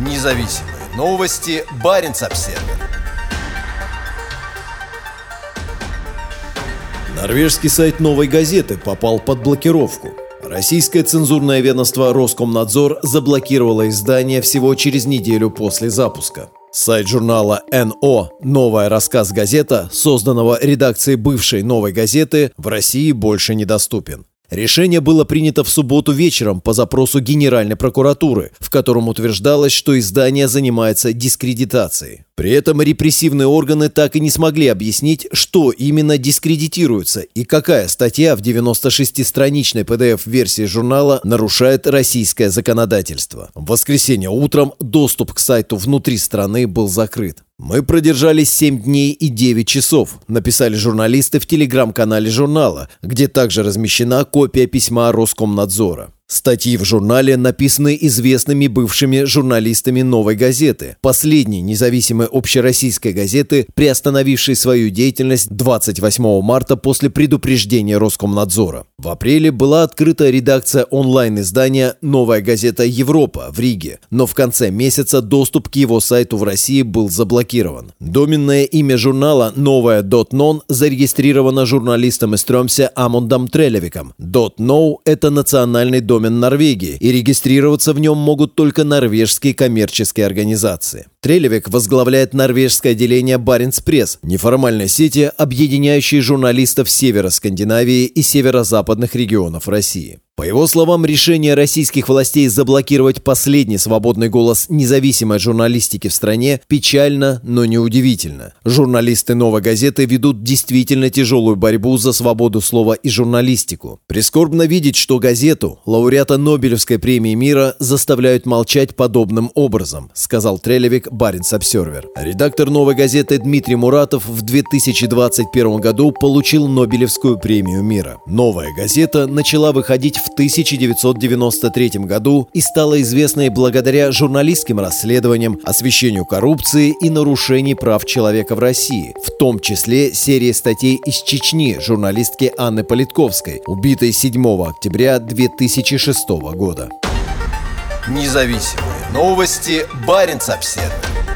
Независимые новости. Барин обсерва Норвежский сайт «Новой газеты» попал под блокировку. Российское цензурное ведомство Роскомнадзор заблокировало издание всего через неделю после запуска. Сайт журнала НО «Новая рассказ-газета», созданного редакцией бывшей «Новой газеты», в России больше недоступен. Решение было принято в субботу вечером по запросу Генеральной прокуратуры, в котором утверждалось, что издание занимается дискредитацией. При этом репрессивные органы так и не смогли объяснить, что именно дискредитируется и какая статья в 96-страничной PDF-версии журнала нарушает российское законодательство. В воскресенье утром доступ к сайту внутри страны был закрыт. «Мы продержались 7 дней и 9 часов», написали журналисты в телеграм-канале журнала, где также размещена копия письма Роскомнадзора. Статьи в журнале написаны известными бывшими журналистами «Новой газеты», последней независимой общероссийской газеты, приостановившей свою деятельность 28 марта после предупреждения Роскомнадзора. В апреле была открыта редакция онлайн-издания «Новая газета Европа» в Риге, но в конце месяца доступ к его сайту в России был заблокирован. Доменное имя журнала «Новая .non» зарегистрировано журналистом из Тромсе Амундом Трелевиком. .no – это национальный домен домен Норвегии, и регистрироваться в нем могут только норвежские коммерческие организации. Трелевик возглавляет норвежское отделение Баренц Пресс, неформальной сети, объединяющей журналистов севера Скандинавии и северо-западных регионов России. По его словам, решение российских властей заблокировать последний свободный голос независимой журналистики в стране печально, но не удивительно. Журналисты «Новой газеты» ведут действительно тяжелую борьбу за свободу слова и журналистику. Прискорбно видеть, что газету, лауреата Нобелевской премии мира, заставляют молчать подобным образом, сказал Трелевик Баренц Обсервер. Редактор «Новой газеты» Дмитрий Муратов в 2021 году получил Нобелевскую премию мира. «Новая газета» начала выходить в 1993 году и стала известной благодаря журналистским расследованиям, освещению коррупции и нарушений прав человека в России, в том числе серии статей из Чечни журналистки Анны Политковской, убитой 7 октября 2006 года. Независимые новости. Барин обседный.